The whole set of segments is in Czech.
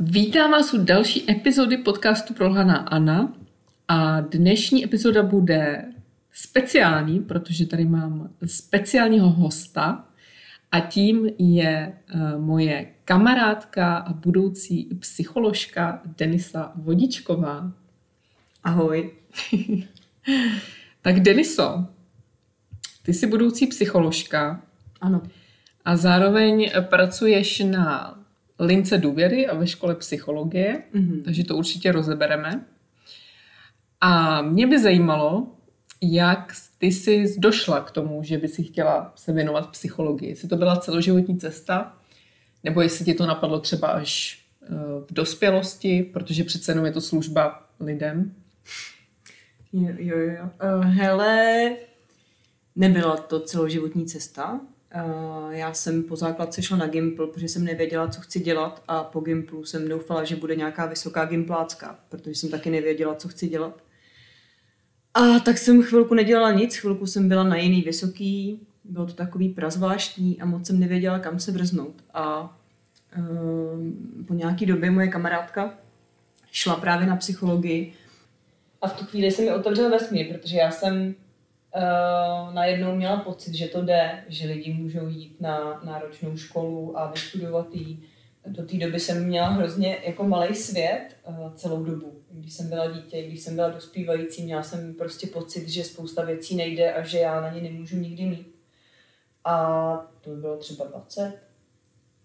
Vítám vás u další epizody podcastu Prolhaná Anna a dnešní epizoda bude speciální, protože tady mám speciálního hosta a tím je uh, moje kamarádka a budoucí psycholožka Denisa Vodičková. Ahoj. tak Deniso, ty jsi budoucí psycholožka. Ano. A zároveň pracuješ na lince důvěry a ve škole psychologie, mm-hmm. takže to určitě rozebereme. A mě by zajímalo, jak ty jsi došla k tomu, že by si chtěla se věnovat psychologii. Jestli to byla celoživotní cesta, nebo jestli ti to napadlo třeba až eh, v dospělosti, protože přece jenom je to služba lidem. Jo, jo, jo. Uh, hele, nebyla to celoživotní cesta. Uh, já jsem po základce šla na Gimpl, protože jsem nevěděla, co chci dělat a po Gimplu jsem doufala, že bude nějaká vysoká gimplácka, protože jsem taky nevěděla, co chci dělat. A tak jsem chvilku nedělala nic, chvilku jsem byla na jiný vysoký, bylo to takový prazvláštní a moc jsem nevěděla, kam se vrznout. A uh, po nějaký době moje kamarádka šla právě na psychologii a v tu chvíli se mi otevřel vesmír, protože já jsem uh, najednou měla pocit, že to jde, že lidi můžou jít na náročnou školu a vystudovat ji. Do té doby jsem měla hrozně jako malý svět uh, celou dobu. Když jsem byla dítě, když jsem byla dospívající, měla jsem prostě pocit, že spousta věcí nejde a že já na ně nemůžu nikdy mít. A to by bylo třeba 20,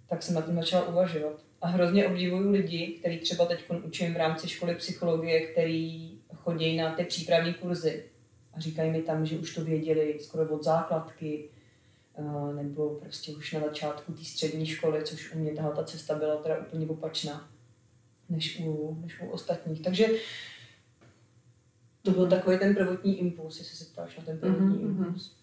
tak jsem na tom začala uvažovat. A hrozně obdivuju lidi, který třeba teď učím v rámci školy psychologie, který chodí na ty přípravní kurzy a říkají mi tam, že už to věděli skoro od základky, eh, nebo prostě už na začátku té střední školy, což u mě tahle ta cesta byla teda úplně opačná než u, než u ostatních. Takže to byl takový ten prvotní impuls, jestli se ptáš na ten prvotní mm-hmm. impuls.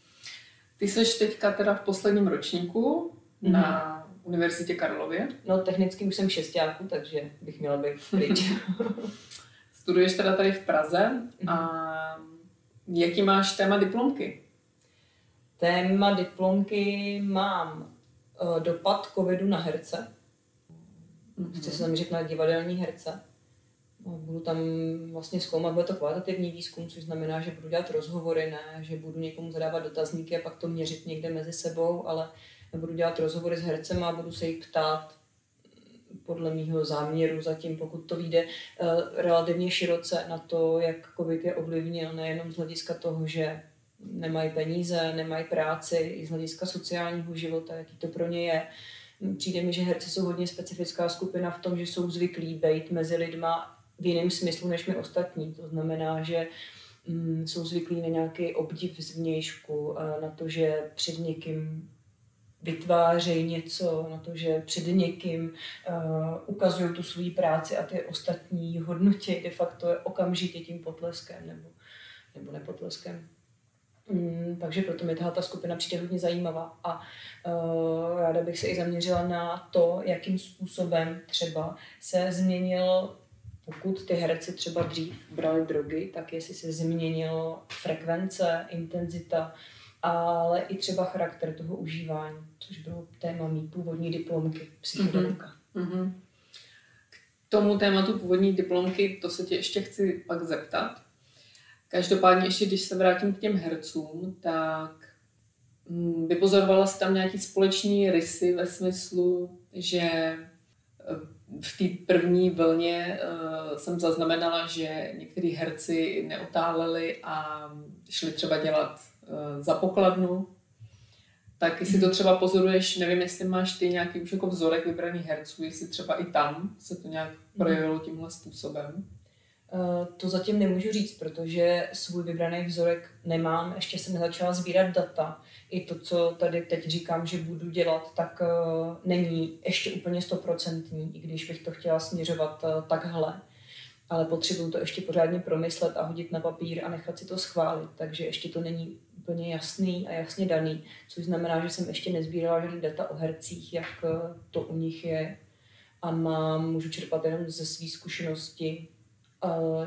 Ty jsi teďka teda v posledním ročníku mm-hmm. na Univerzitě Karlově. No technicky už jsem šestáku, takže bych měla být pryč. Studuješ teda tady v Praze a jaký máš téma diplomky? Téma diplomky mám uh, dopad covidu na herce. Mm-hmm. Chci se zaměřit na divadelní herce. No, budu tam vlastně zkoumat, bude to kvalitativní výzkum, což znamená, že budu dělat rozhovory, ne, že budu někomu zadávat dotazníky a pak to měřit někde mezi sebou, ale budu dělat rozhovory s hercem a budu se jich ptát podle mýho záměru zatím, pokud to vyjde eh, relativně široce na to, jak COVID je ovlivnil, nejenom z hlediska toho, že nemají peníze, nemají práci, i z hlediska sociálního života, jaký to pro ně je. Přijde mi, že herci jsou hodně specifická skupina v tom, že jsou zvyklí být mezi lidma v jiném smyslu než my ostatní. To znamená, že mm, jsou zvyklí na nějaký obdiv zvnějšku, na to, že před někým vytvářejí něco, na to, že před někým uh, ukazují tu svoji práci a ty ostatní hodnotě de facto okamžitě tím potleskem nebo, nebo nepotleskem. Mm, takže proto mi tahle ta skupina přijde hodně zajímavá a uh, ráda bych se i zaměřila na to, jakým způsobem třeba se změnil pokud ty herci třeba dřív brali drogy, tak jestli se změnilo frekvence, intenzita, ale i třeba charakter toho užívání, což bylo téma mý původní diplomky, psychedelika. Mm-hmm. K tomu tématu původní diplomky, to se tě ještě chci pak zeptat. Každopádně ještě, když se vrátím k těm hercům, tak mm, vypozorovala jsi tam nějaký společný rysy ve smyslu, že eh, v té první vlně uh, jsem zaznamenala, že některý herci neotáleli a šli třeba dělat za pokladnu. Tak jestli to třeba pozoruješ, nevím, jestli máš ty nějaký už jako vzorek vybraných herců, jestli třeba i tam se to nějak projevilo tímhle způsobem. Uh, to zatím nemůžu říct, protože svůj vybraný vzorek nemám, ještě jsem nezačala sbírat data. I to, co tady teď říkám, že budu dělat, tak uh, není ještě úplně stoprocentní, i když bych to chtěla směřovat takhle. Ale potřebuju to ještě pořádně promyslet a hodit na papír a nechat si to schválit, takže ještě to není úplně jasný a jasně daný, což znamená, že jsem ještě nezbírala žádný data o hercích, jak to u nich je a mám, můžu čerpat jenom ze své zkušenosti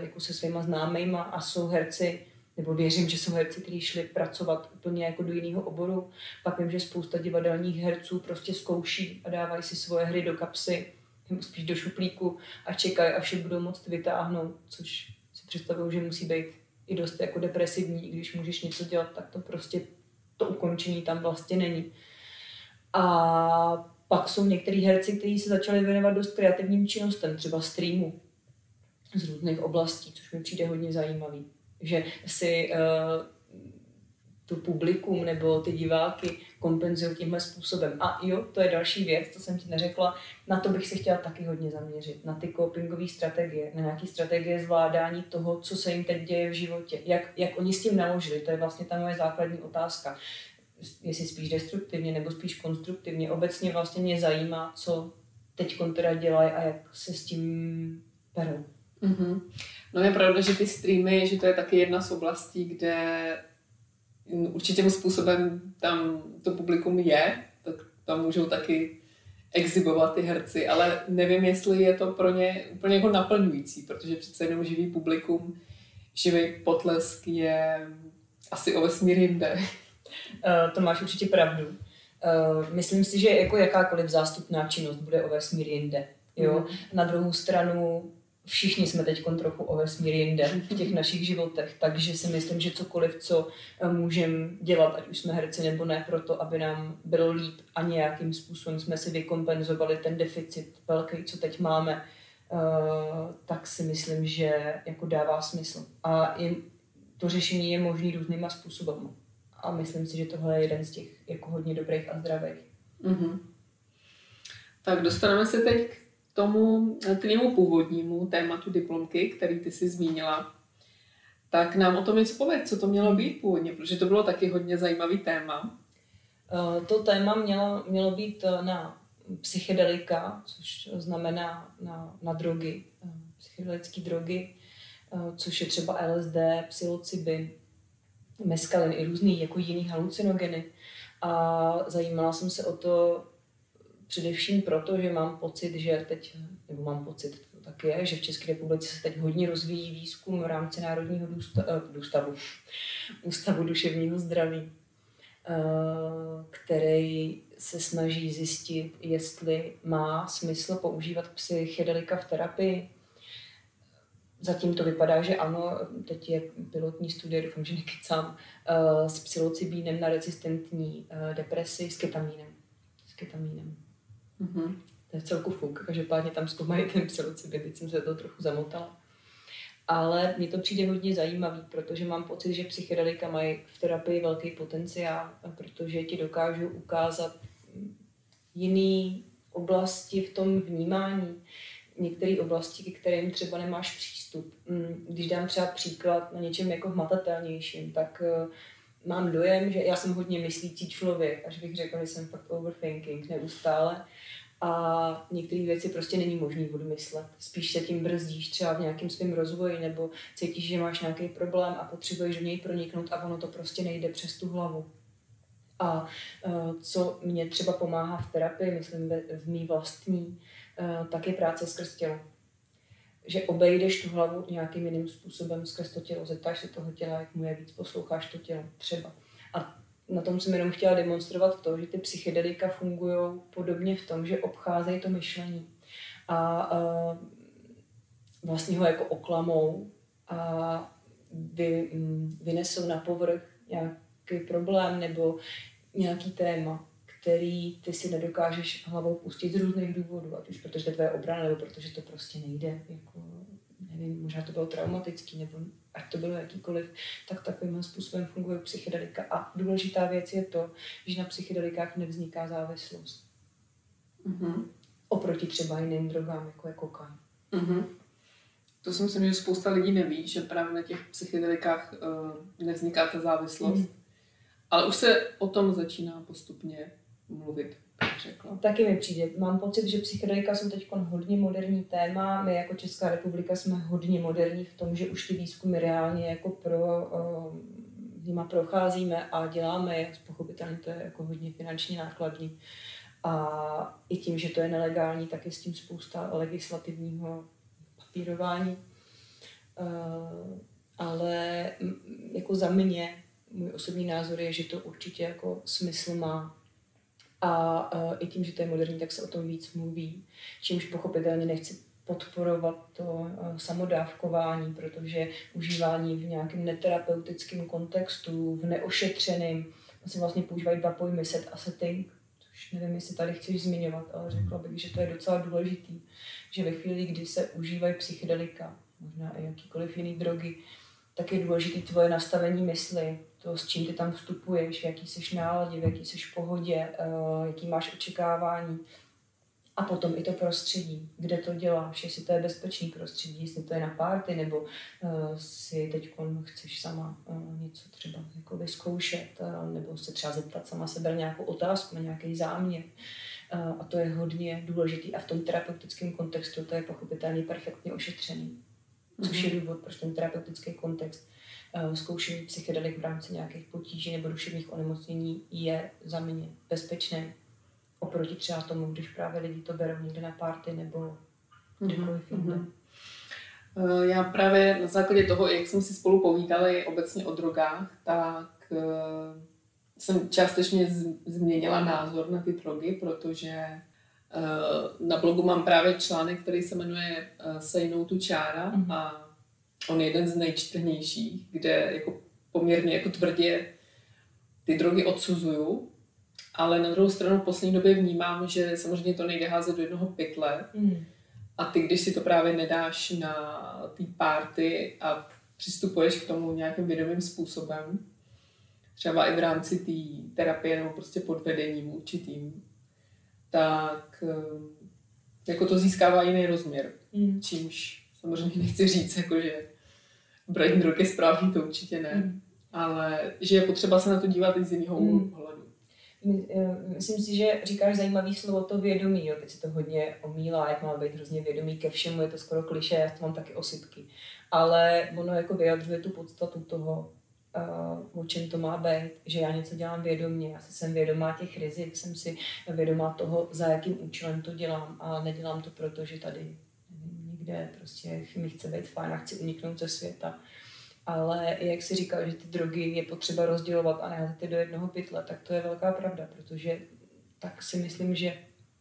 jako se svýma známejma a jsou herci, nebo věřím, že jsou herci, kteří šli pracovat úplně jako do jiného oboru. Pak vím, že spousta divadelních herců prostě zkouší a dávají si svoje hry do kapsy, nebo spíš do šuplíku a čekají, až je budou moct vytáhnout, což si představuju, že musí být i dost jako depresivní, i když můžeš něco dělat, tak to prostě to ukončení tam vlastně není. A pak jsou některý herci, kteří se začali věnovat dost kreativním činnostem, třeba streamu z různých oblastí, což mi přijde hodně zajímavý. Že si uh, tu publikum nebo ty diváky kompenzují tímhle způsobem. A jo, to je další věc, co jsem ti neřekla, na to bych se chtěla taky hodně zaměřit, na ty copingové strategie, na nějaké strategie zvládání toho, co se jim teď děje v životě, jak, jak oni s tím naložili, to je vlastně ta moje základní otázka. Jestli spíš destruktivně nebo spíš konstruktivně. Obecně vlastně mě zajímá, co teď teda dělají a jak se s tím perou. Mm-hmm. No je pravda, že ty streamy, že to je taky jedna z oblastí, kde určitým způsobem tam to publikum je, tak tam můžou taky exhibovat ty herci, ale nevím, jestli je to pro ně úplně jako naplňující, protože přece jenom živý publikum, živý potlesk je asi o vesmír jinde. Uh, to máš určitě pravdu. Uh, myslím si, že jako jakákoliv zástupná činnost bude o vesmír jinde. Jo? Mm. Na druhou stranu všichni jsme teď trochu o vesmír jinde v těch našich životech, takže si myslím, že cokoliv, co eh, můžeme dělat, ať už jsme herci nebo ne, proto, aby nám bylo líp a nějakým způsobem jsme si vykompenzovali ten deficit velký, co teď máme, eh, tak si myslím, že jako dává smysl. A to řešení je možný různýma způsoby. A myslím si, že tohle je jeden z těch jako hodně dobrých a zdravých. Mm-hmm. Tak dostaneme se teď k tomu tvému původnímu tématu diplomky, který ty si zmínila, tak nám o tom něco pověď, co to mělo být původně, protože to bylo taky hodně zajímavý téma. Eh, to téma mělo, mělo být eh, na psychedelika, což znamená na, na drogy, eh, psychedelické drogy, což je třeba LSD, psilocybin, meskalin i různý jako jiný halucinogeny. A zajímala jsem se o to Především proto, že mám pocit, že teď, nebo mám pocit, to tak je, že v České republice se teď hodně rozvíjí výzkum v rámci Národního důstavu, eh, Ústavu duševního zdraví, eh, který se snaží zjistit, jestli má smysl používat psychedelika v terapii. Zatím to vypadá, že ano, teď je pilotní studie, doufám, že nekecám, eh, s psilocybínem na rezistentní depresi s ketamínem. S ketamínem. Mm-hmm. To je celku fuk, každopádně tam zkoumají ten psilocybin, teď jsem se to trochu zamotala. Ale mně to přijde hodně zajímavý, protože mám pocit, že psychedelika mají v terapii velký potenciál, protože ti dokážou ukázat jiný oblasti v tom vnímání, některé oblasti, ke kterým třeba nemáš přístup. Mm, když dám třeba příklad na něčem jako hmatatelnějším, tak eh, mám dojem, že já jsem hodně myslící člověk, až bych řekla, že jsem fakt overthinking neustále a některé věci prostě není možný odmyslet. Spíš se tím brzdíš třeba v nějakém svém rozvoji nebo cítíš, že máš nějaký problém a potřebuješ do něj proniknout a ono to prostě nejde přes tu hlavu. A uh, co mě třeba pomáhá v terapii, myslím v mý vlastní, uh, tak je práce skrz tělo. Že obejdeš tu hlavu nějakým jiným způsobem skrz to tělo, zeptáš se toho těla, jak mu je víc, posloucháš to tělo třeba. A na tom jsem jenom chtěla demonstrovat to, že ty psychedelika fungují podobně v tom, že obcházejí to myšlení a, a vlastně ho jako oklamou a vy, mm, vynesou na povrch nějaký problém nebo nějaký téma, který ty si nedokážeš hlavou pustit z různých důvodů, ať už protože to je tvoje obrana, nebo protože to prostě nejde. Jako, nevím, možná to bylo traumatický, nebo ať to bylo jakýkoliv, tak takovým způsobem funguje psychedelika. A důležitá věc je to, že na psychedelikách nevzniká závislost. Mm-hmm. Oproti třeba jiným drogám, jako je kokain. Mm-hmm. To si myslím, že spousta lidí neví, že právě na těch psychedelikách uh, nevzniká ta závislost. Mm. Ale už se o tom začíná postupně mluvit řekla. Taky mi přijde. Mám pocit, že psychedelika jsou teď hodně moderní téma. My jako Česká republika jsme hodně moderní v tom, že už ty výzkumy reálně jako pro, uh, nima procházíme a děláme je. Pochopitelně to je jako hodně finančně nákladný. A i tím, že to je nelegální, tak je s tím spousta legislativního papírování. Uh, ale jako za mě, můj osobní názor je, že to určitě jako smysl má A uh, i tím, že to je moderní, tak se o tom víc mluví, čímž pochopitelně nechci podporovat to uh, samodávkování, protože užívání v nějakém neterapeutickém kontextu, v neošetřeném, se vlastně používají dva pojmy set a setting, což nevím, jestli tady chceš zmiňovat, ale řekla bych, že to je docela důležitý, že ve chvíli, kdy se užívají psychedelika, možná i jakýkoliv jiný drogy, tak je důležité tvoje nastavení mysli, to, s čím ty tam vstupuješ, v jaký jsi náladě, v jaký jsi pohodě, eh, jaký máš očekávání. A potom i to prostředí, kde to děláš, jestli to je bezpečný prostředí, jestli to je na párty, nebo uh, si teď chceš sama uh, něco třeba jako vyzkoušet, uh, nebo se třeba zeptat sama sebe nějakou otázku, na nějaký záměr. Uh, a to je hodně důležitý a v tom terapeutickém kontextu to je pochopitelně perfektně ošetřený. Což je mhm. důvod, proč ten terapeutický kontext zkoušení psychedelik v rámci nějakých potíží nebo duševních onemocnění je za mě bezpečný oproti třeba tomu, když právě lidi to berou někde na párty nebo kdekoliv mm-hmm. Já právě na základě toho, jak jsme si spolu povídali obecně o drogách, tak uh, jsem částečně změnila názor na ty drogy, protože na blogu mám právě článek, který se jmenuje no to čára mm-hmm. a on je jeden z nejčtenějších, kde jako poměrně jako tvrdě ty drogy odsuzuju ale na druhou stranu v poslední době vnímám, že samozřejmě to nejde házet do jednoho pytle. Mm. A ty, když si to právě nedáš na té párty a přistupuješ k tomu nějakým vědomým způsobem, třeba i v rámci té terapie nebo prostě podvedením určitým, tak eh, jako to získává jiný rozměr. Mm. Čímž samozřejmě nechci říct, jako, že braní drogy správný, to určitě ne. Mm. Ale že je potřeba se na to dívat i z jiného mm. pohledu. Eh, myslím si, že říkáš zajímavý slovo to vědomí, jo. teď se to hodně omílá, jak má být hrozně vědomý ke všemu, je to skoro kliše, já to mám taky osypky. Ale ono jako vyjadřuje tu podstatu toho, uh, o čem to má být, že já něco dělám vědomě, já si jsem vědomá těch rizik, jsem si vědomá toho, za jakým účelem to dělám a nedělám to proto, že tady někde prostě mi chce být fajn a chci uniknout ze světa ale jak si říkal, že ty drogy je potřeba rozdělovat a neházet do jednoho pytle, tak to je velká pravda, protože tak si myslím, že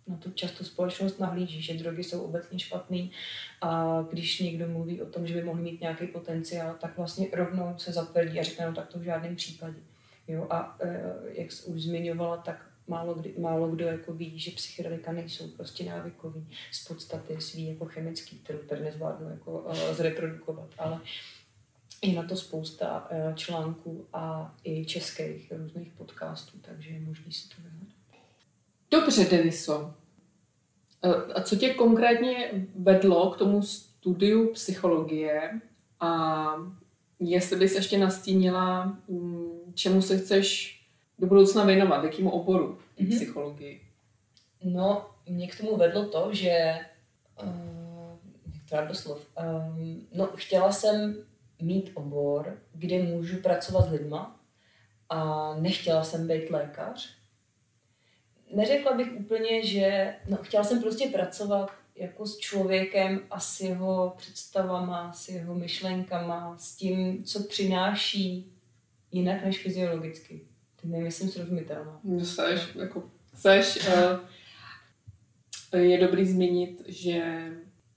na to často společnost nahlíží, že drogy jsou obecně špatný a když někdo mluví o tom, že by mohl mít nějaký potenciál, tak vlastně rovnou se zatvrdí a řekne, no tak to v žádném případě. Jo, a e, jak jsi už zmiňovala, tak málo, kdy, málo kdo jako ví, že psychedelika nejsou prostě návykový z podstaty svý jako chemický, kterou tady nezvládnu jako uh, zreprodukovat, ale je na to spousta uh, článků a i českých různých podcastů, takže je možný si to vyhledat. Dobře, Deniso. Eh, a co tě konkrétně vedlo k tomu studiu psychologie a jestli bys ještě nastínila, mm, čemu se chceš do budoucna věnovat, jakému oboru mm-hmm. psychologii? No, mě k tomu vedlo to, že uh, jak to doslov, um, no, chtěla jsem mít obor, kde můžu pracovat s lidma a nechtěla jsem být lékař. Neřekla bych úplně, že no, chtěla jsem prostě pracovat jako s člověkem a s jeho představama, s jeho myšlenkama, s tím, co přináší jinak než fyziologicky. Ty nemyslím srozumitelná. No, seš, jako, seš, uh, je dobrý zmínit, že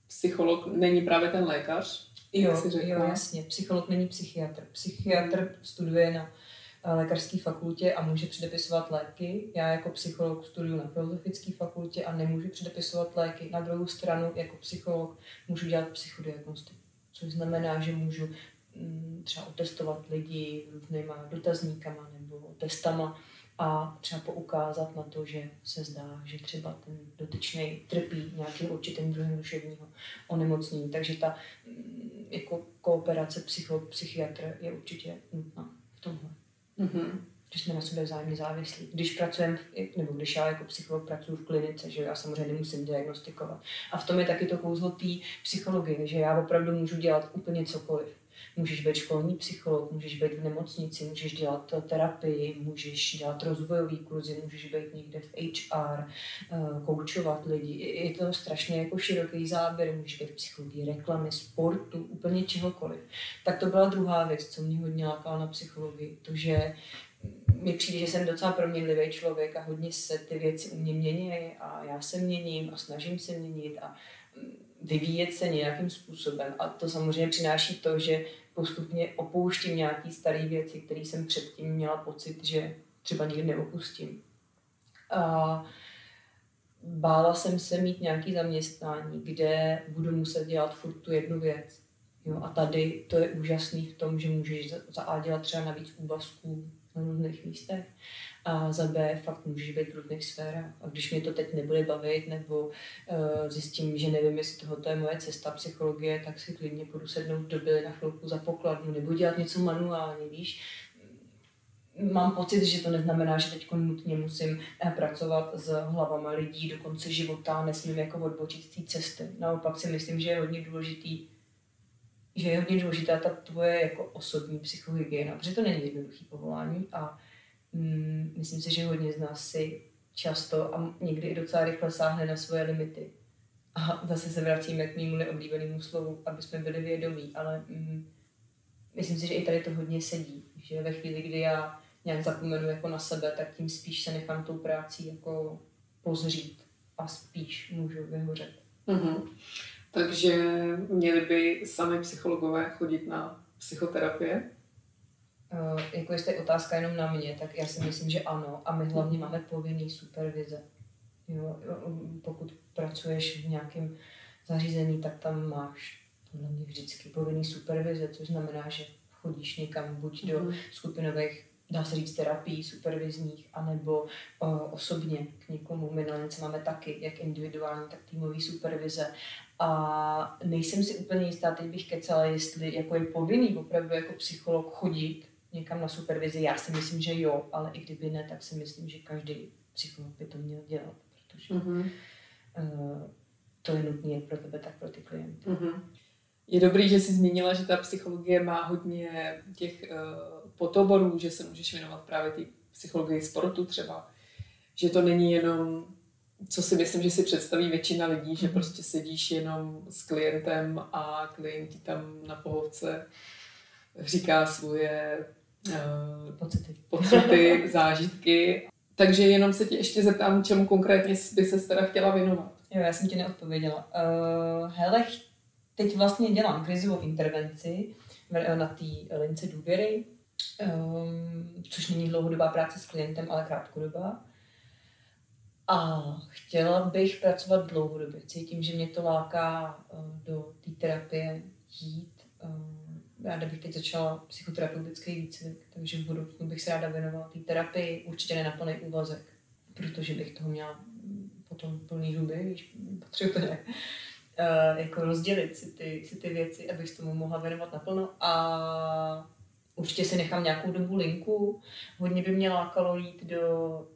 psycholog není právě ten lékař, Jo, jo, jasně. Psycholog není psychiatr. Psychiatr studuje na eh, lékařské fakultě a může předepisovat léky. Já jako psycholog studuju na filozofické fakultě a nemůžu předepisovat léky. Na druhou stranu jako psycholog můžu dělat psychodiagnostiku, což znamená, že můžu třeba otestovat lidi různýma dotazníkama nebo testama a třeba poukázat na to, že se zdá, že třeba ten dotyčný trpí nějakým určitým druhem duševního onemocnění. Takže ta mm, jako kooperace psycholog, psychiatr je určitě nutná v tomhle. Mm-hmm. Že jsme na sobě vzájemně závislí. Když pracujeme, nebo když já jako psycholog pracuji v klinice, že já samozřejmě nemusím diagnostikovat. A v tom je taky to kouzlo té psychologie, že já opravdu můžu dělat úplně cokoliv Můžeš být školní psycholog, můžeš být v nemocnici, můžeš dělat terapii, můžeš dělat rozvojový kurzy, můžeš být někde v HR, eh, koučovat lidi. Je to strašně jako široký záběr, můžeš být v psychologii reklamy, sportu, úplně čehokoliv. Tak to byla druhá věc, co mě hodně lákala na psychologii, to, že mi přijde, že jsem docela proměnlivý člověk a hodně se ty věci u mě mění a já se měním a snažím se měnit a mm, vyvíjet se nějakým způsobem. A to samozřejmě přináší to, že postupně opouštím nějaký staré věci, které jsem předtím měla pocit, že třeba nikdy neopustím. A bála jsem se mít nějaký zaměstnání, kde budu muset dělat furt tu jednu věc. Jo, a tady to je úžasný v tom, že můžeš za dělat třeba navíc úvazků na různých místech a za B fakt můžeš být v různých sférách. A když mě to teď nebude bavit nebo uh, zjistím, že nevím, jestli tohle je moje cesta psychologie, tak si klidně budu sednout do byly na chvilku za pokladnu nebo dělat něco manuálně, víš. Mám pocit, že to neznamená, že teď nutně musím eh, pracovat s hlavama lidí do konce života, nesmím jako odbočit z té cesty. Naopak si myslím, že je hodně důležitý že je hodně důležitá ta tvoje jako osobní psychohygiena, protože to není jednoduché povolání a mm, myslím si, že hodně z nás si často a někdy i docela rychle sáhne na svoje limity. A zase se vracíme k mému neoblíbenému slovu, aby jsme byli vědomí, ale mm, myslím si, že i tady to hodně sedí, že ve chvíli, kdy já nějak zapomenu jako na sebe, tak tím spíš se nechám tou práci jako pozřít a spíš můžu vyhořet. Mm-hmm. Takže měli by sami psychologové chodit na psychoterapie? Uh, jako jestli je otázka jenom na mě, tak já si myslím, že ano. A my hlavně máme povinný supervize. Jo, pokud pracuješ v nějakém zařízení, tak tam máš podle mě vždycky povinný supervize, což znamená, že chodíš někam buď do mm. skupinových dá se říct, terapii supervizních, anebo uh, osobně k někomu. My na máme taky, jak individuální, tak týmový supervize. A nejsem si úplně jistá, teď bych kecala, jestli jako je povinný opravdu jako psycholog chodit někam na supervizi. Já si myslím, že jo, ale i kdyby ne, tak si myslím, že každý psycholog by to měl dělat, protože mm-hmm. uh, to je nutné pro tebe, tak pro ty klienty. Mm-hmm. Je dobrý, že jsi zmínila, že ta psychologie má hodně těch uh, podoborů, že se můžeš věnovat právě té psychologii sportu třeba. Že to není jenom, co si myslím, že si představí většina lidí, že mhm. prostě sedíš jenom s klientem a klient ti tam na pohovce říká svoje uh, pocity. pocity, zážitky. Takže jenom se tě ještě zeptám, čemu konkrétně by se teda chtěla věnovat. Jo, já jsem ti neodpověděla. Uh, hele, teď vlastně dělám krizovou intervenci na té lince důvěry, um, což není dlouhodobá práce s klientem, ale krátkodobá. A chtěla bych pracovat dlouhodobě. Cítím, že mě to láká uh, do té terapie jít. Uh, ráda bych teď začala psychoterapeutický výcvik, takže v budoucnu bych se ráda věnovala té terapii, určitě ne na plný úvazek, protože bych toho měla potom plný zuby, to nějak uh, jako rozdělit si ty, si ty věci, abych s tomu mohla věnovat naplno a určitě si nechám nějakou dobu linku. Hodně by mě lákalo jít do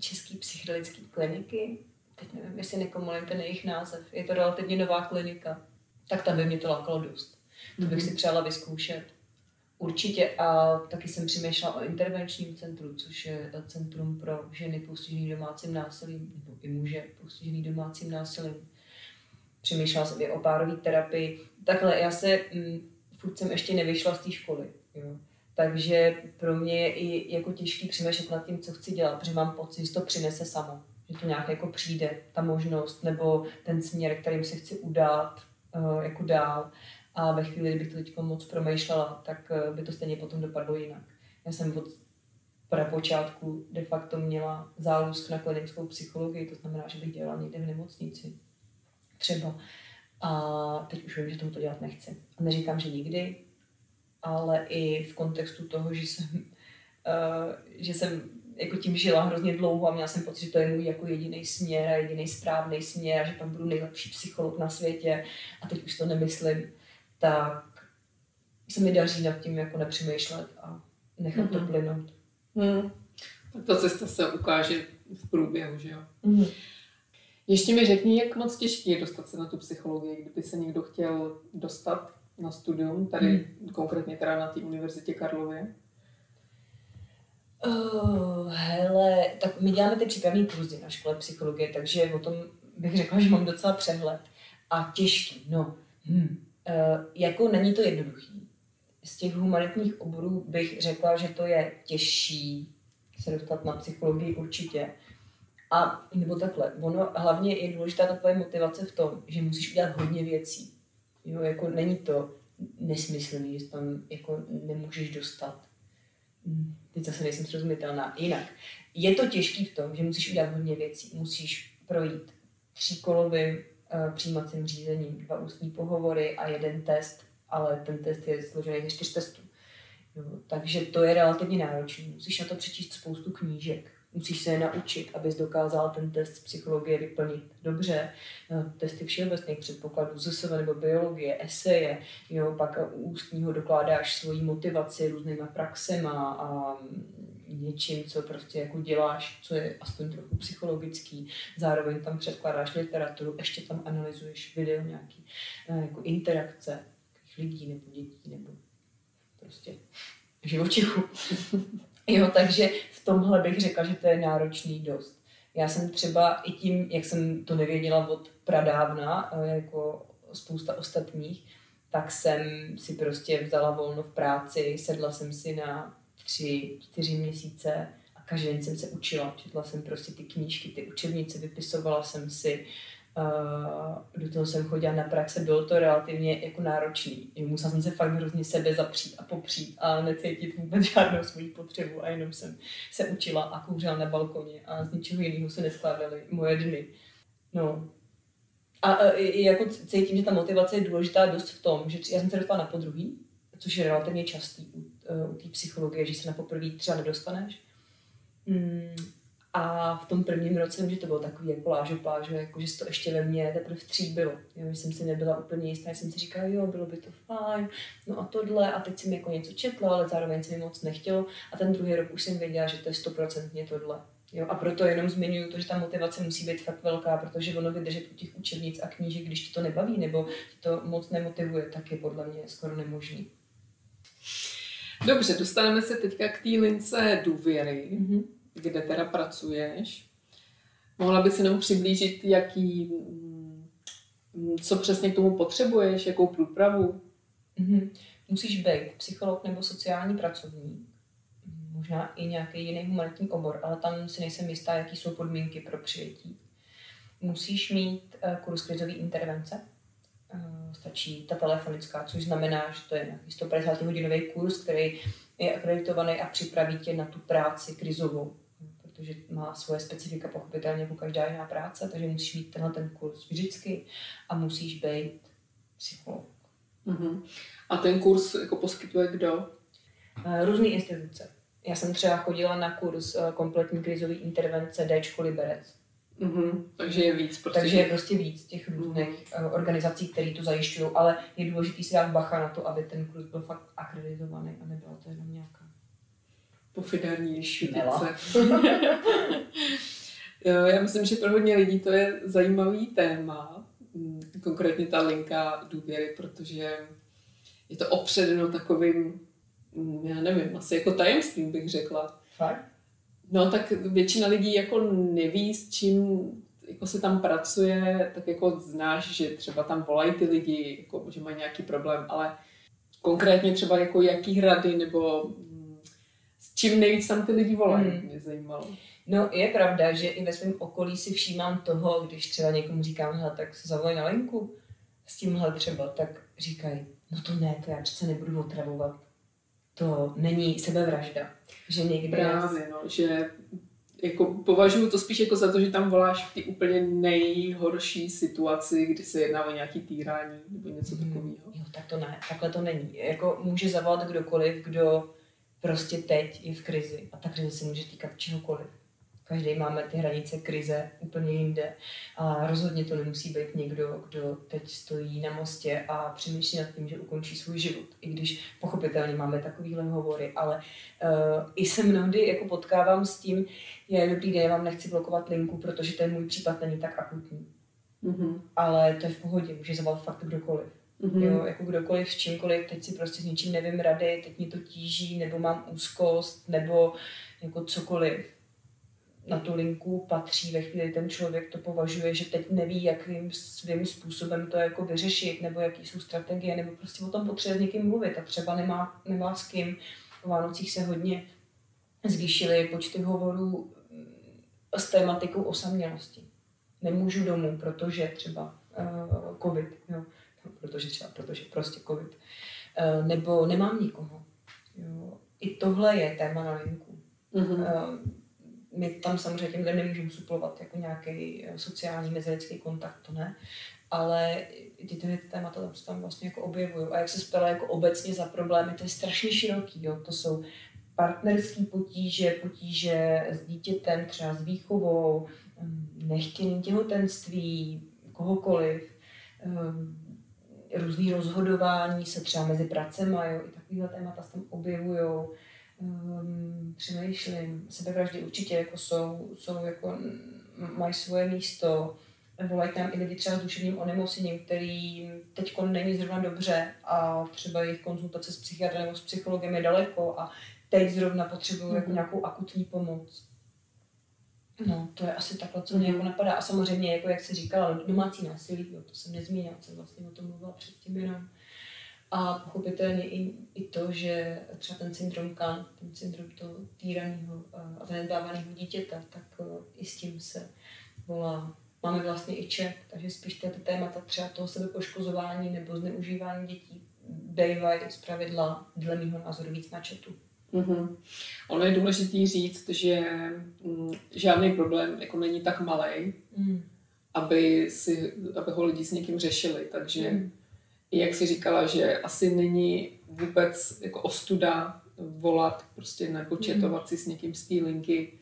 České psychedelické kliniky. Teď nevím, jestli nekomolím ten jejich název. Je to relativně nová klinika. Tak tam by mě to lákalo dost. To bych mhm. si přála vyzkoušet. Určitě a taky jsem přemýšlela o intervenčním centru, což je centrum pro ženy postižené domácím násilím, nebo i muže postižený domácím násilím přemýšlela jsem i o párové terapii. Takhle, já se, mm, furt jsem ještě nevyšla z té školy, jo. Takže pro mě je i jako těžký přemýšlet nad tím, co chci dělat, protože mám pocit, že to přinese samo, že to nějak jako přijde, ta možnost, nebo ten směr, kterým se chci udát uh, jako dál. A ve chvíli, kdybych to teď moc promýšlela, tak uh, by to stejně potom dopadlo jinak. Já jsem od prapočátku de facto měla zálusk na klinickou psychologii, to znamená, že bych dělala někde v nemocnici třeba. A teď už vím, že tomuto dělat nechci. A neříkám, že nikdy, ale i v kontextu toho, že jsem, uh, že jsem jako tím žila hrozně dlouho a měla jsem pocit, že to je můj jako jediný směr a jediný správný směr a že pak budu nejlepší psycholog na světě a teď už to nemyslím, tak se mi daří nad tím jako nepřemýšlet a nechat mm-hmm. to mhm. plynout. Mm. Tak ta cesta se ukáže v průběhu, že jo? Mm-hmm. Ještě mi řekni, jak moc těžký je dostat se na tu psychologii, kdyby se někdo chtěl dostat na studium, tady hmm. konkrétně teda na té univerzitě Karlově? Uh, hele, tak my děláme ty přípravné kurzy na škole psychologie, takže o tom bych řekla, že mám docela přehled. A těžký, no. Hmm. Uh, jako není to jednoduchý. z těch humanitních oborů bych řekla, že to je těžší se dostat na psychologii určitě. A nebo takhle, ono hlavně je důležitá ta tvoje motivace v tom, že musíš udělat hodně věcí. Jo, jako není to nesmyslný, že tam jako nemůžeš dostat. Hm, teď zase nejsem srozumitelná. Jinak, je to těžký v tom, že musíš udělat hodně věcí. Musíš projít tříkolovým uh, přijímacím řízením, dva ústní pohovory a jeden test, ale ten test je složený ze čtyř testů. Jo, takže to je relativně náročné. Musíš na to přečíst spoustu knížek, musíš se je naučit, abys dokázal ten test psychologie vyplnit dobře. No, testy všeobecných předpokladů, ZSV nebo biologie, eseje, jo, pak ústního dokládáš svoji motivaci různýma praxema a něčím, co prostě jako děláš, co je aspoň trochu psychologický. Zároveň tam předkládáš literaturu, ještě tam analyzuješ video nějaký, eh, jako interakce lidí nebo dětí nebo prostě živočichů. jo, takže v tomhle bych řekla, že to je náročný dost. Já jsem třeba i tím, jak jsem to nevěděla od pradávna, eh, jako spousta ostatních, tak jsem si prostě vzala volno v práci, sedla jsem si na tři, čtyři měsíce a každý den jsem se učila. Četla jsem prostě ty knížky, ty učebnice, vypisovala jsem si, uh, do toho jsem chodila na praxe, bylo to relativně jako náročný. Musela jsem se fakt hrozně sebe zapřít a popřít a necítit vůbec žádnou svoji potřebu a jenom jsem se učila a kouřila na balkoně a z ničeho jiného se neskládaly moje dny. No. A, a jako cítím, že ta motivace je důležitá dost v tom, že já jsem se dostala na podruhý, což je relativně častý u, uh, u té psychologie, že se na poprvé třeba nedostaneš. Mm, a v tom prvním roce, že to bylo takový jako lážo plážo, jako že to ještě ve mně teprve vstříbilo. Jo, že jsem si nebyla úplně jistá, jsem si říkala, jo, bylo by to fajn, no a tohle, a teď jsem jako něco četla, ale zároveň se mi moc nechtělo. A ten druhý rok už jsem věděla, že to je stoprocentně tohle. Jo, a proto jenom zmiňuji to, že ta motivace musí být fakt velká, protože ono vydržet u těch učebnic a knížek, když ti to nebaví nebo ti to moc nemotivuje, tak je podle mě skoro nemožný. Dobře, dostaneme se teďka k té lince důvěry. Mm-hmm kde teda pracuješ. Mohla bys jenom přiblížit, jaký, mm, co přesně k tomu potřebuješ, jakou průpravu? Mm-hmm. Musíš být psycholog nebo sociální pracovník, možná i nějaký jiný humanitní obor, ale tam si nejsem jistá, jaký jsou podmínky pro přijetí. Musíš mít uh, kurz krizové intervence, uh, stačí ta telefonická, což znamená, že to je nějaký 150 hodinový kurz, který je akreditovaný a připraví tě na tu práci krizovou protože má svoje specifika pochopitelně jako každá jiná práce, takže musíš mít tenhle ten kurz vždycky a musíš být psycholog. Uh-huh. A ten kurz jako poskytuje kdo? Eh, různé instituce. Já jsem třeba chodila na kurz eh, kompletní krizový intervence D Liberec. Uh-huh. Takže je víc. Prostě. Takže je prostě víc těch různých uh-huh. organizací, které to zajišťují, ale je důležité si dát bacha na to, aby ten kurz byl fakt akreditovaný a nebyla to jenom nějaká pofidérní šutice. jo, já myslím, že pro hodně lidí to je zajímavý téma, mm, konkrétně ta linka důvěry, protože je to opředeno takovým, mm, já nevím, asi jako tajemstvím bych řekla. Fakt? No tak většina lidí jako neví, s čím jako se tam pracuje, tak jako znáš, že třeba tam volají ty lidi, jako, že mají nějaký problém, ale konkrétně třeba jako jaký rady nebo čím nejvíc tam ty lidi volají, hmm. mě zajímalo. No je pravda, že i ve svém okolí si všímám toho, když třeba někomu říkám, hele, tak se zavolej na linku s tímhle třeba, tak říkají, no to ne, to já přece nebudu otravovat. To není sebevražda. Že někdy... Právě, no, že jako považuji to spíš jako za to, že tam voláš v té úplně nejhorší situaci, kdy se jedná o nějaký týrání nebo něco hmm. takového. Jo, tak to ne, takhle to není. Jako může zavolat kdokoliv, kdo prostě teď je v krizi a ta krize se může týkat čehokoliv. Každý máme ty hranice krize úplně jinde a rozhodně to nemusí být někdo, kdo teď stojí na mostě a přemýšlí nad tím, že ukončí svůj život. I když pochopitelně máme takovýhle hovory, ale uh, i se mnohdy jako potkávám s tím, je dobrý den, já vám nechci blokovat linku, protože ten můj případ není tak akutní. Mm-hmm. Ale to je v pohodě, může zavolat fakt kdokoliv. Mm-hmm. Jo, jako kdokoliv, s čímkoliv, teď si prostě s ničím nevím rady, teď mě to tíží, nebo mám úzkost, nebo jako cokoliv. na tu linku patří ve chvíli, ten člověk to považuje, že teď neví, jakým svým způsobem to jako vyřešit, nebo jaký jsou strategie, nebo prostě o tom potřebuje s někým mluvit a třeba nemá, nemá s kým. O Vánocích se hodně zvýšily počty hovorů s tématikou osamělosti. Nemůžu domů, protože třeba uh, covid, jo. Protože třeba, protože prostě covid. Uh, nebo nemám nikoho. Jo. I tohle je téma na linku. Mm-hmm. My tam samozřejmě těm lidem nemůžeme suplovat jako nějaký sociální mezilidský kontakt, to ne, ale ty ty témata tam se tam vlastně jako objevují. A jak se spela jako obecně za problémy, to je strašně široký, jo. to jsou partnerský potíže, potíže s dítětem, třeba s výchovou, mm, nechtěný těhotenství, kohokoliv, mm, různý rozhodování se třeba mezi pracema, jo, i takovýhle témata se tam objevují. Um, přemýšlím, sebevraždy určitě jako jsou, jsou jako, mají svoje místo, volají tam i lidi třeba s duševním onemocněním, který teď není zrovna dobře a třeba jejich konzultace s psychiatrem nebo s psychologem je daleko a teď zrovna potřebuju mm-hmm. jako mhm. nějakou akutní pomoc. No, to je asi takhle, co mě mm-hmm. jako napadá. A samozřejmě, jako jak se říkala, domácí násilí, jo, to jsem nezmínila, jsem vlastně o tom mluvila předtím jenom. A pochopitelně i, i to, že třeba ten syndrom K, ten syndrom toho týraného a zanedbávaného dítěta, tak i s tím se volá. Máme vlastně i ček, takže spíš ty témata třeba toho sebepoškozování nebo zneužívání dětí bývají z pravidla, dle mého názoru, víc na četu. Mm-hmm. Ono je důležité říct, že mm, žádný problém jako není tak malý, mm. aby, si, aby ho lidi s někým řešili. Takže mm. i jak si říkala, že asi není vůbec jako ostuda volat prostě nebo četovat mm. si s někým z té linky,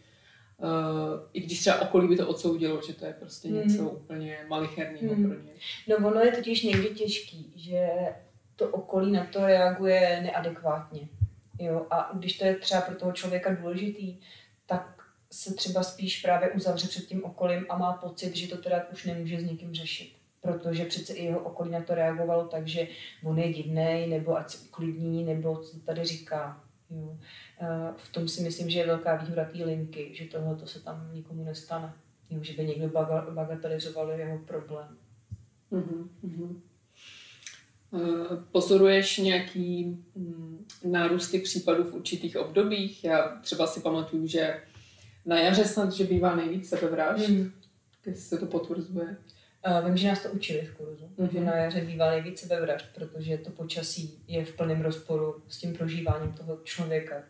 Uh, I když třeba okolí by to odsoudilo, že to je prostě mm. něco úplně malicherného mm. pro ně. No ono je totiž někdy těžký, že to okolí na to reaguje neadekvátně. Jo? A když to je třeba pro toho člověka důležitý, tak se třeba spíš právě uzavře před tím okolím a má pocit, že to teda už nemůže s někým řešit. Protože přece i jeho okolí na to reagovalo tak, že on je divný, nebo ať se uklidní, nebo co tady říká. Jo. V tom si myslím, že je velká výhoda té linky, že tohle to se tam nikomu nestane. Jo, že by někdo bagatelizoval jeho problém. Mm-hmm. Eh, pozoruješ nějaký mm, nárůsty případů v určitých obdobích? Já třeba si pamatuju, že na jaře snad, že bývá nejvíc sebevražd, mm. když se to potvrzuje. Uh, vím, že nás to učili v kurzu, mm-hmm. že na jaře bývá nejvíc sebevražd, protože to počasí je v plném rozporu s tím prožíváním toho člověka.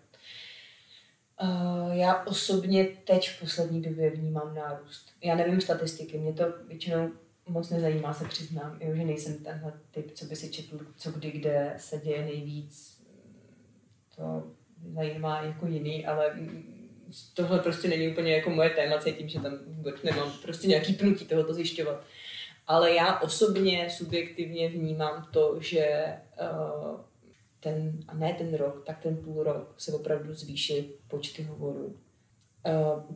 Uh, já osobně teď v poslední době vnímám nárůst. Já nevím statistiky, mě to většinou moc nezajímá, se přiznám, jo, že nejsem tenhle typ, co by si četl, co kdy, kde se děje nejvíc. To zajímá jako jiný, ale tohle prostě není úplně jako moje téma, cítím, že tam vůbec nemám prostě nějaký pnutí tohoto zjišťovat. Ale já osobně, subjektivně vnímám to, že uh, ten, a ne ten rok, tak ten půl rok se opravdu zvýšily počty hovorů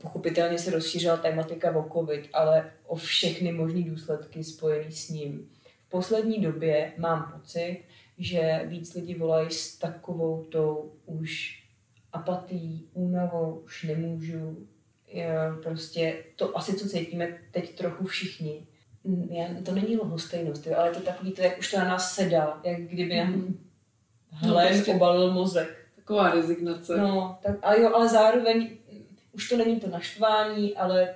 pochopitelně se rozšířila tematika o COVID, ale o všechny možné důsledky spojené s ním. V poslední době mám pocit, že víc lidí volají s takovou tou už apatí, únavou, už nemůžu. Prostě to asi, co cítíme teď trochu všichni. Já, to není lhostejnost, ale je to takový, to, jak už to na nás sedá, jak kdyby nám mm. hlem no, prostě obalil mozek. Taková rezignace. No, tak, ale jo, ale zároveň už to není to naštvání, ale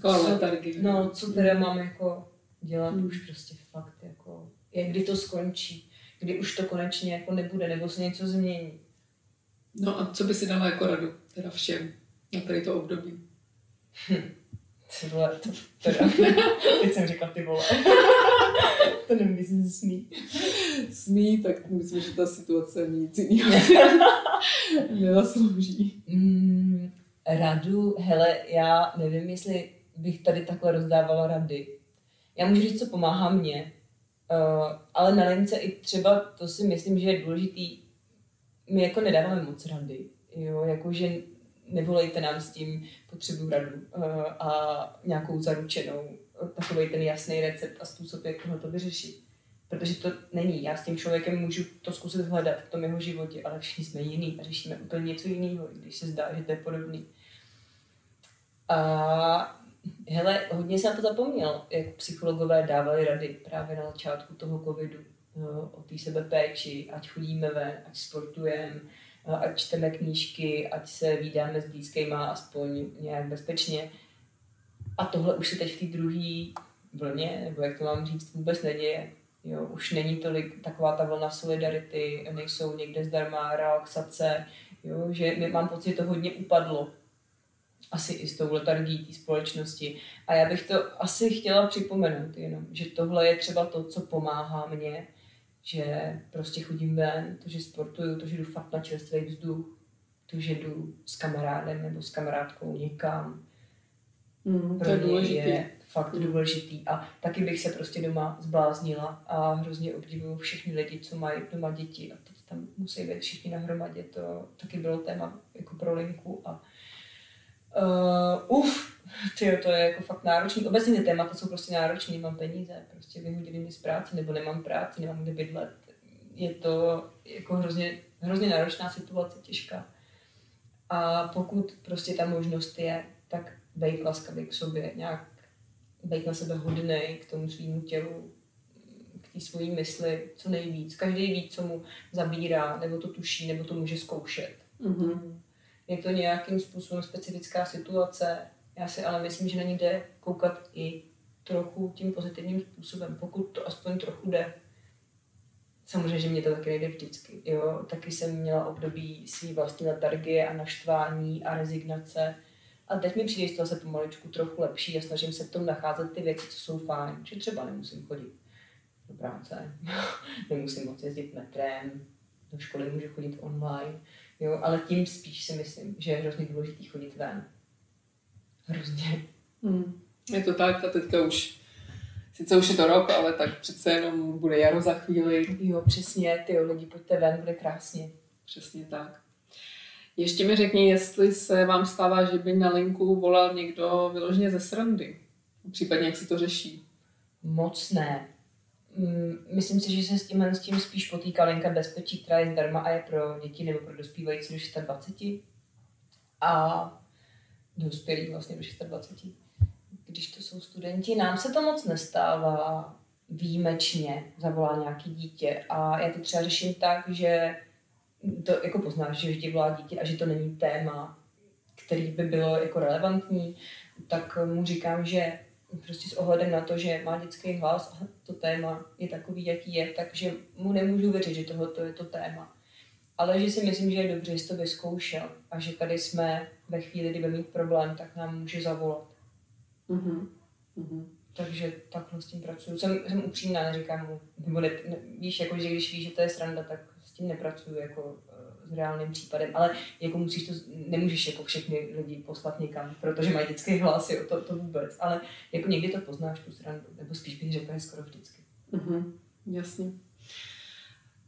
co, no, co teda mám jako dělat hmm. už prostě fakt jako, jak kdy to skončí, kdy už to konečně jako nebude, nebo se něco změní. No a co by si dala jako radu teda všem na tady to období? Hm. Ty vole, to teda, teď jsem řekla ty vole. to nevím, jestli smí. Smí, tak myslím, že ta situace nic jiného nezaslouží. Mm, radu, hele, já nevím, jestli bych tady takhle rozdávala rady. Já můžu říct, co pomáhá mně, uh, ale na lince i třeba, to si myslím, že je důležitý, my jako nedáváme moc rady, jo, jakože nevolejte nám s tím potřebu radu uh, a nějakou zaručenou, takový ten jasný recept a způsob, jak tohle to vyřešit. Protože to není. Já s tím člověkem můžu to zkusit hledat v tom jeho životě, ale všichni jsme jiný a řešíme úplně něco jiného, když se zdá, že to je podobný. A hele, hodně se na to zapomněl, jak psychologové dávali rady právě na začátku toho covidu no, o té sebepéči, ať chodíme ven, ať sportujeme, ať čteme knížky, ať se vídáme s blízkýma aspoň nějak bezpečně. A tohle už se teď v té druhé vlně, nebo jak to mám říct, vůbec neděje. Jo, už není tolik taková ta vlna solidarity, nejsou někde zdarma relaxace, jo, že mám pocit, že to hodně upadlo. Asi i s tou letargí té společnosti. A já bych to asi chtěla připomenout jenom, že tohle je třeba to, co pomáhá mně, že prostě chodím ven, to, že sportuju, to, že jdu fakt na čerstvý vzduch, to, že jdu s kamarádem nebo s kamarádkou někam. Mm, to je důležitý. Fakt mm. důležitý. A taky bych se prostě doma zbláznila a hrozně obdivuju všechny lidi, co mají doma děti a teď tam musí být všichni nahromadě. To taky bylo téma jako pro linku a uh, uf, tyjo, to je jako fakt náročný. Obecně ty témata jsou prostě náročný, mám peníze, prostě vyhodili mi z práce, nebo nemám práci, nemám kde bydlet. Je to jako hrozně, hrozně náročná situace, těžká. A pokud prostě ta možnost je, tak být laskavý k sobě, nějak být na sebe hodný k tomu svýmu tělu, k té svojí mysli co nejvíc. Každý ví, co mu zabírá, nebo to tuší, nebo to může zkoušet. Mm-hmm. Je to nějakým způsobem specifická situace, já si ale myslím, že na ní jde koukat i trochu tím pozitivním způsobem, pokud to aspoň trochu jde. Samozřejmě, že mě to taky nejde vždycky. Jo? Taky jsem měla období svý vlastní letargie a naštvání a rezignace. A teď mi přijde z toho se pomaličku trochu lepší a snažím se v tom nacházet ty věci, co jsou fajn. Že třeba nemusím chodit do práce, nemusím moc jezdit metrem, do školy můžu chodit online, jo? ale tím spíš si myslím, že je hrozně důležitý chodit ven Hrozně. Hmm. Je to tak a teďka už, sice už je to rok, ale tak přece jenom bude jaro za chvíli. Jo, přesně, ty lidi, pojďte ven, bude krásně. Přesně tak. Ještě mi řekni, jestli se vám stává, že by na linku volal někdo vyloženě ze srandy. Případně jak se to řeší. Moc ne. Mm, myslím si, že se s tím, s tím spíš potýká linka bezpečí, která je zdarma a je pro děti nebo pro dospívající do 20. A dospělí vlastně do 26. Když to jsou studenti, nám se to moc nestává výjimečně, zavolá nějaký dítě a já to třeba řeším tak, že to jako poznáš, že vždy volá dítě a že to není téma, který by bylo jako relevantní, tak mu říkám, že prostě s ohledem na to, že má dětský hlas a to téma je takový, jaký je, takže mu nemůžu věřit, že tohle je to téma ale že si myslím, že je dobře, že to vyzkoušel a že tady jsme ve chvíli, kdy bude mít problém, tak nám může zavolat. Mm-hmm. Mm-hmm. Takže takhle s tím pracuju. Jsem, jsem upřímná, neříkám mu, nebo ne, ne, víš, jako, že když víš, že to je sranda, tak s tím nepracuju jako uh, s reálným případem, ale jako musíš to, nemůžeš jako všechny lidi poslat někam, protože mají dětský hlas, jo, to, to vůbec, ale jako někdy to poznáš tu srandu, nebo spíš bych řekla, skoro vždycky. Mm-hmm. Jasně.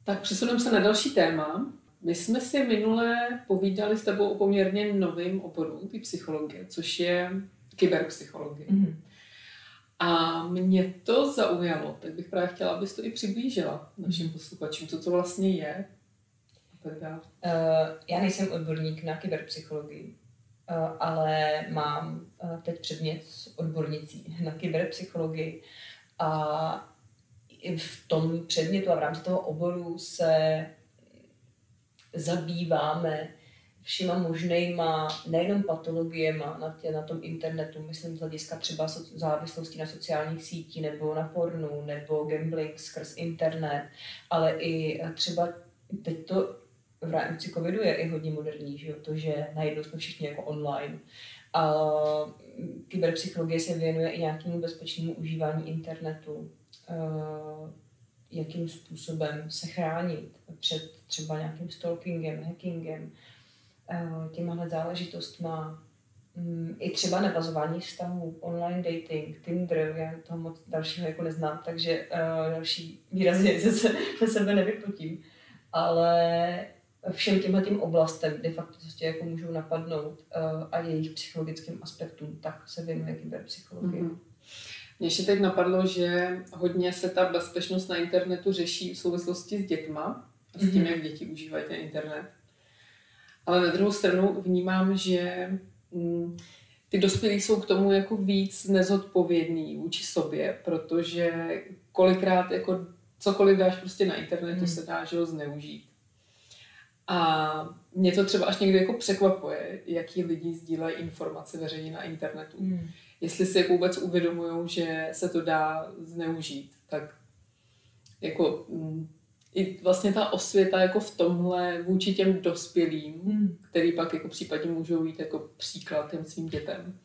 Tak přesuneme se na další téma. My jsme si minule povídali s tebou o poměrně novém oboru, ty psychologie, což je kyberpsychologie. Mm-hmm. A mě to zaujalo, tak bych právě chtěla, abys to i přiblížila našim posluchačům, co to vlastně je. Uh, já nejsem odborník na kyberpsychologii, uh, ale mám uh, teď předmět s odbornicí na kyberpsychologii a v tom předmětu a v rámci toho oboru se zabýváme všima možnýma, nejenom patologiema na, tě, na tom internetu, myslím z hlediska třeba so, závislosti na sociálních sítích nebo na pornu nebo gambling skrz internet, ale i třeba teď to v rámci covidu je i hodně moderní, že jo? to, že najednou jsme všichni jako online. A kyberpsychologie se věnuje i nějakému bezpečnému užívání internetu, Eh, jakým způsobem se chránit před třeba nějakým stalkingem, hackingem, těmahle záležitostma, mm, i třeba navazování vztahů, online dating, Tinder, já toho moc dalšího jako neznám, takže uh, další výrazy ze, se, ze sebe nevypotím. Ale všem těmhle tím oblastem de facto prostě jako můžou napadnout uh, a jejich psychologickým aspektům, tak se věnuje kyberpsychologie. Mm-hmm. Mně ještě teď napadlo, že hodně se ta bezpečnost na internetu řeší v souvislosti s dětma a s tím, mm-hmm. jak děti užívají ten internet. Ale na druhou stranu vnímám, že mm, ty dospělí jsou k tomu jako víc nezodpovědní vůči sobě, protože kolikrát jako cokoliv dáš prostě na internetu hmm. se dá, že ho zneužít. A mě to třeba až někdy jako překvapuje, jaký lidi sdílejí informace veřejně na internetu. Hmm. Jestli si jako vůbec uvědomují, že se to dá zneužít, tak jako mm, i vlastně ta osvěta jako v tomhle vůči těm dospělým, hmm. který pak jako případně můžou jít jako příklad těm svým dětem,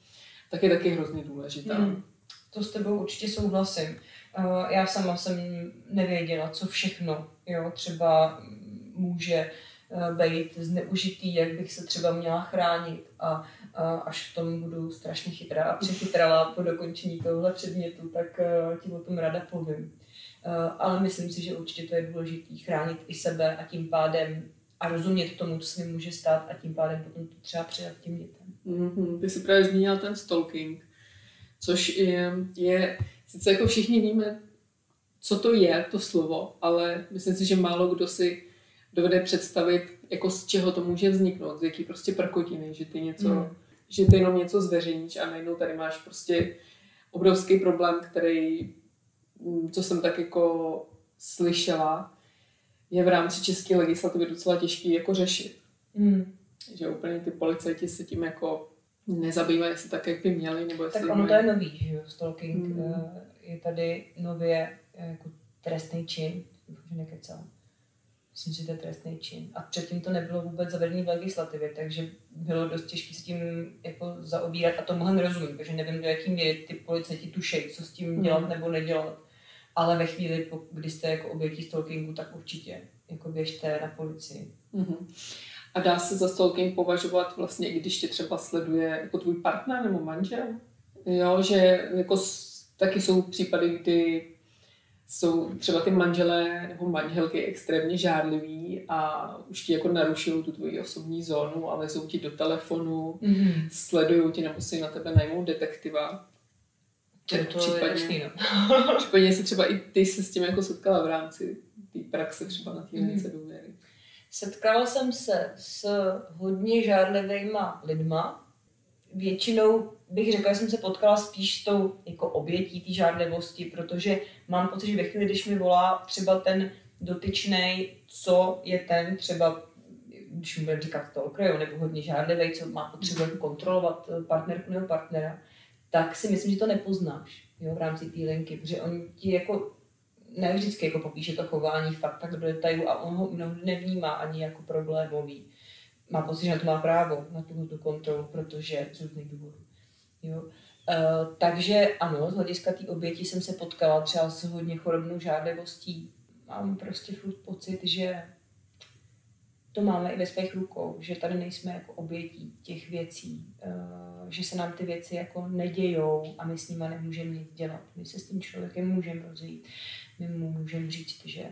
tak je taky hrozně důležitá. Hmm. To s tebou určitě souhlasím. Uh, já sama jsem nevěděla, co všechno, jo, třeba může uh, být zneužitý, jak bych se třeba měla chránit a uh, až v tom budu strašně chytrá a přechytrala po dokončení tohle předmětu, tak uh, ti o tom ráda povím. Eh, ale myslím si, že určitě to je důležité chránit i sebe a tím pádem a rozumět tomu, co se mi může stát a tím pádem potom to třeba předat těm dětem. Mm-hmm. Ty jsi právě zmínil ten stalking, což je, je, sice jako všichni víme, co to je, to slovo, ale myslím si, že málo kdo si dovede představit, jako z čeho to může vzniknout, z jaký prostě prkotiny, že ty něco, mm. že ty jenom něco zveřejníš a najednou tady máš prostě obrovský problém, který co jsem tak jako slyšela, je v rámci české legislativy docela těžký jako řešit. Mm. Že úplně ty policajti se tím jako nezabývají jestli tak, jak by měli. Nebo tak ono to je nový, že jo, stalking. Mm. Je tady nově eh, jako trestný čin, že nekecám. Myslím, že to je trestný čin. A předtím to nebylo vůbec zavedené v legislativě, takže bylo dost těžké s tím jako zaobírat a tomu nerozumím, protože nevím, do jaký míry ty policajti tušejí, co s tím dělat mm. nebo nedělat ale ve chvíli, kdy jste jako obětí stalkingu, tak určitě jako běžte na policii. Mm-hmm. A dá se za stalking považovat vlastně, i když tě třeba sleduje jako tvůj partner nebo manžel? Jo, že jako taky jsou případy, kdy jsou třeba ty manželé nebo manželky extrémně žádliví a už ti jako narušují tu tvoji osobní zónu a lezou ti do telefonu, mm-hmm. sledují ti nebo si na tebe najmou detektiva. Tak to případně, je no. případně si třeba i ty se s tím jako setkala v rámci té praxe třeba na té mm. důvěry. Setkala jsem se s hodně žádlivýma lidma. Většinou bych řekla, že jsem se potkala spíš s tou jako obětí té žádlivosti, protože mám pocit, že ve chvíli, když mi volá třeba ten dotyčný, co je ten třeba když mu budeme říkat to okrajo, nebo hodně žádlivý, co má potřebu jako kontrolovat partnerku nebo partnera, tak si myslím, že to nepoznáš jo, v rámci té linky, protože on ti jako ne vždycky jako popíše to chování fakt tak do detailu a on ho mnohdy nevnímá ani jako problémový. Má pocit, že na to má právo, na tu, tu kontrolu, protože z různých důvodů. Jo. Uh, takže ano, z hlediska té oběti jsem se potkala třeba s hodně chorobnou žádlivostí. Mám prostě furt pocit, že to máme i ve svých rukou, že tady nejsme jako obětí těch věcí, eh, že se nám ty věci jako nedějou a my s nimi nemůžeme nic dělat. My se s tím člověkem můžeme rozjít, my mu můžeme říct, že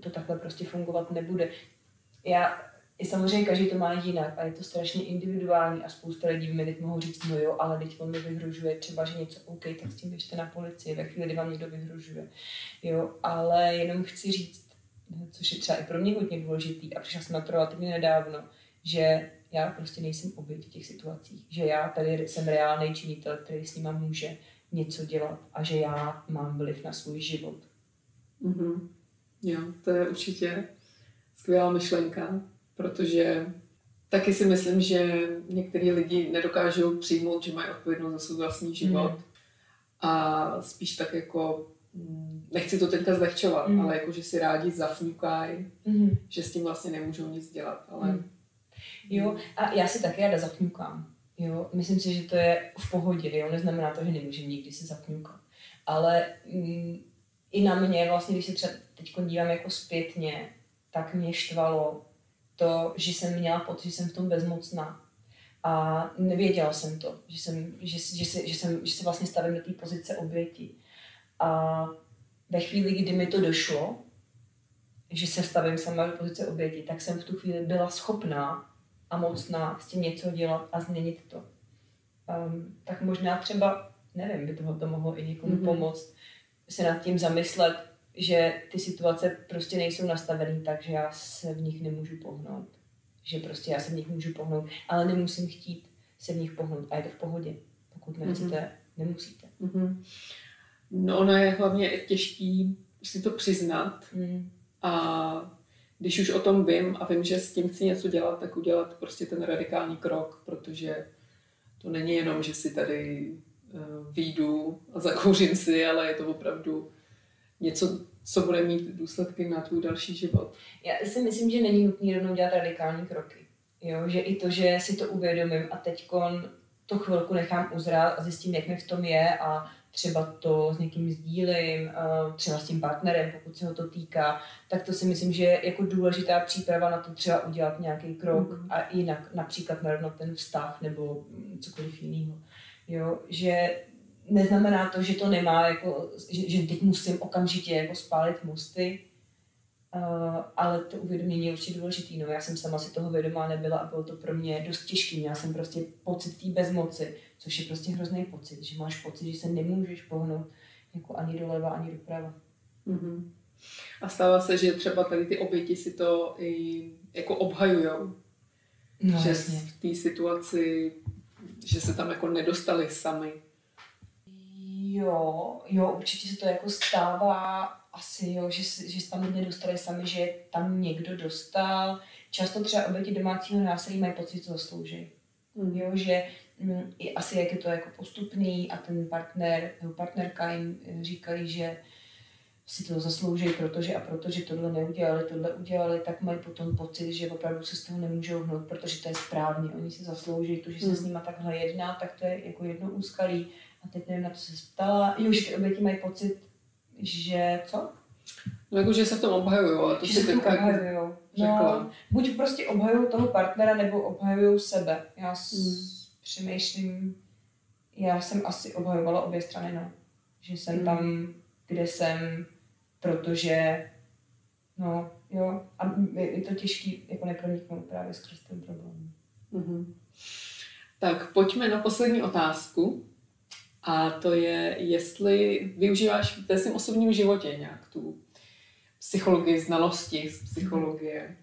to takhle prostě fungovat nebude. Já, i samozřejmě každý to má jinak a je to strašně individuální a spousta lidí mi teď mohou říct, no jo, ale teď on mi vyhrožuje třeba, že něco OK, tak s tím běžte na policii, ve chvíli, kdy vám někdo vyhrožuje. Jo, ale jenom chci říct, což je třeba i pro mě hodně důležitý a přišla jsem na to relativně nedávno, že já prostě nejsem oběť v těch situacích, že já tady jsem reálný činitel, který s nima může něco dělat a že já mám vliv na svůj život. Mm-hmm. Jo, to je určitě skvělá myšlenka, protože taky si myslím, že některý lidi nedokážou přijmout, že mají odpovědnost za svůj vlastní život mm. a spíš tak jako nechci to teďka zlehčovat, mm. ale jako, že si rádi zafňukají, mm. že s tím vlastně nemůžou nic dělat, ale... Mm. Jo, a já si taky ráda zafňukám. Jo, myslím si, že to je v pohodě, jo, neznamená to, že nemůžeme nikdy se zafňukat. Ale mm, i na mě, vlastně, když se třeba teď dívám jako zpětně, tak mě štvalo to, že jsem měla pocit, že jsem v tom bezmocná. A nevěděla jsem to, že, jsem, že, že, že, že, jsem, že se vlastně stavím do té pozice oběti. A ve chvíli, kdy mi to došlo, že se stavím sama do pozice oběti, tak jsem v tu chvíli byla schopná a mocná s tím něco dělat a změnit to. Um, tak možná třeba, nevím, by tohle to mohlo i někomu mm-hmm. pomoct, se nad tím zamyslet, že ty situace prostě nejsou nastavené tak, že já se v nich nemůžu pohnout. Že prostě já se v nich můžu pohnout, ale nemusím chtít. se v nich pohnout a je to v pohodě. Pokud nechcete, mm-hmm. nemusíte. Mm-hmm. No ono je hlavně těžký si to přiznat mm. a když už o tom vím a vím, že s tím chci něco dělat, tak udělat prostě ten radikální krok, protože to není jenom, že si tady uh, výjdu a zakouřím si, ale je to opravdu něco, co bude mít důsledky na tvůj další život. Já si myslím, že není nutné rovnou dělat radikální kroky. Jo, že i to, že si to uvědomím a teď to chvilku nechám uzrát a zjistím, jak mi v tom je a třeba to s někým sdílím, třeba s tím partnerem, pokud se ho to týká, tak to si myslím, že je jako důležitá příprava na to třeba udělat nějaký krok mm. a jinak například narovnat ten vztah nebo cokoliv jiného. Jo, že neznamená to, že to nemá, jako, že, že teď musím okamžitě jako spálit mosty, Uh, ale to uvědomění je určitě důležitý. No, já jsem sama si toho vědomá nebyla a bylo to pro mě dost těžké. Měla jsem prostě pocit té bezmoci, což je prostě hrozný pocit, že máš pocit, že se nemůžeš pohnout jako ani doleva, ani doprava. Mm-hmm. A stává se, že třeba tady ty oběti si to i jako obhajujou. No, že jasně. v té situaci, že se tam jako nedostali sami. Jo, jo, určitě se to jako stává asi, jo, že, že se tam nedostali sami, že tam někdo dostal. Často třeba oběti domácího násilí mají pocit, že to zaslouží. Mm. Jo, že mm, i asi jak je to jako postupný a ten partner nebo partnerka jim eh, říkají, že si to zaslouží, protože a protože tohle neudělali, tohle udělali, tak mají potom pocit, že opravdu se z toho nemůžou hnout, protože to je správně. Oni si zaslouží to, že se mm. s nima takhle jedná, tak to je jako jedno úskalí. A teď nevím, na to se ptala. Jo, že ty oběti mají pocit, že co? No jako, že se v tom obhajují, ale to že si teďka obhajujou. No, buď prostě obhajují toho partnera, nebo obhajují sebe. Já hmm. přemýšlím, já jsem asi obhajovala obě strany, no. Že jsem hmm. tam, kde jsem, protože, no, jo, a je to těžký jako neproniknout právě skrz ten problém. Mm-hmm. Tak pojďme na poslední otázku. A to je, jestli využíváš ve svém osobním životě nějak tu psychologii, znalosti z psychologie.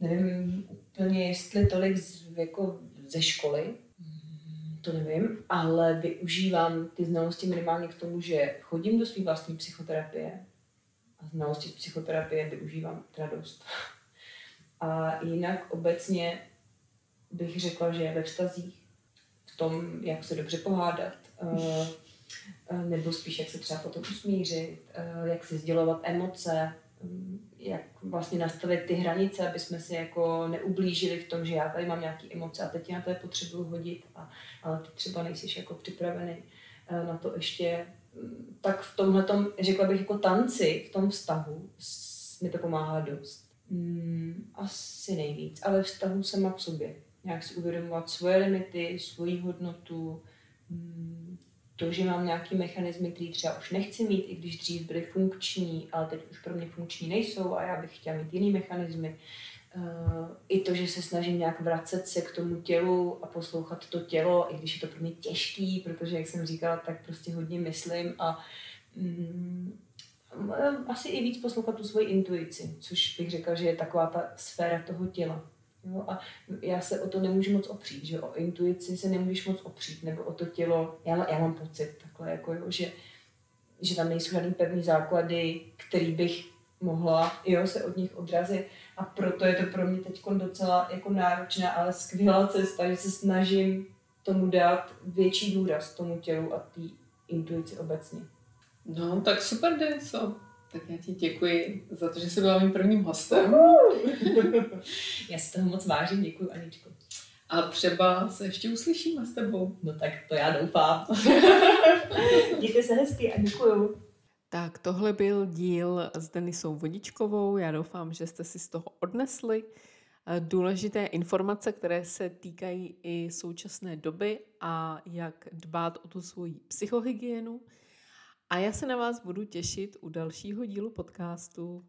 Nevím úplně, jestli tolik z, jako ze školy, to nevím, ale využívám ty znalosti minimálně k tomu, že chodím do své vlastní psychoterapie a znalosti z psychoterapie využívám teda dost. A jinak obecně bych řekla, že ve vztazích, v tom, jak se dobře pohádat, nebo spíš jak se třeba potom usmířit, eh, jak si sdělovat emoce, mm, jak vlastně nastavit ty hranice, aby jsme si jako neublížili v tom, že já tady mám nějaké emoce a teď já to potřebuju hodit, a, ale ty třeba nejsi jako připravený na to ještě. Mm, tak v tomhle, řekla bych jako tanci, v tom vztahu mi to pomáhá dost. Hmm, asi nejvíc, ale vztahu sama k sobě. Nějak si uvědomovat svoje limity, svoji hodnotu, to, že mám nějaký mechanismy, které třeba už nechci mít, i když dřív byly funkční, ale teď už pro mě funkční nejsou a já bych chtěla mít jiný mechanismy. Uh, I to, že se snažím nějak vracet se k tomu tělu a poslouchat to tělo, i když je to pro mě těžký, protože, jak jsem říkala, tak prostě hodně myslím a um, asi i víc poslouchat tu svoji intuici, což bych řekla, že je taková ta sféra toho těla. Jo? A já se o to nemůžu moc opřít, že o intuici se nemůžeš moc opřít, nebo o to tělo, já, já mám pocit takhle, jako jo, že, že tam nejsou žádný pevný základy, který bych mohla jo, se od nich odrazit a proto je to pro mě teď docela jako náročná, ale skvělá cesta, že se snažím tomu dát větší důraz tomu tělu a té intuici obecně. No, tak super, Denso. Tak já ti děkuji za to, že jsi byla mým prvním hostem. já si toho moc vážím, děkuji Aničko. A třeba se ještě uslyšíme s tebou. No tak to já doufám. Mějte se hezky a děkuju. Tak tohle byl díl s Denisou Vodičkovou. Já doufám, že jste si z toho odnesli důležité informace, které se týkají i současné doby a jak dbát o tu svoji psychohygienu. A já se na vás budu těšit u dalšího dílu podcastu.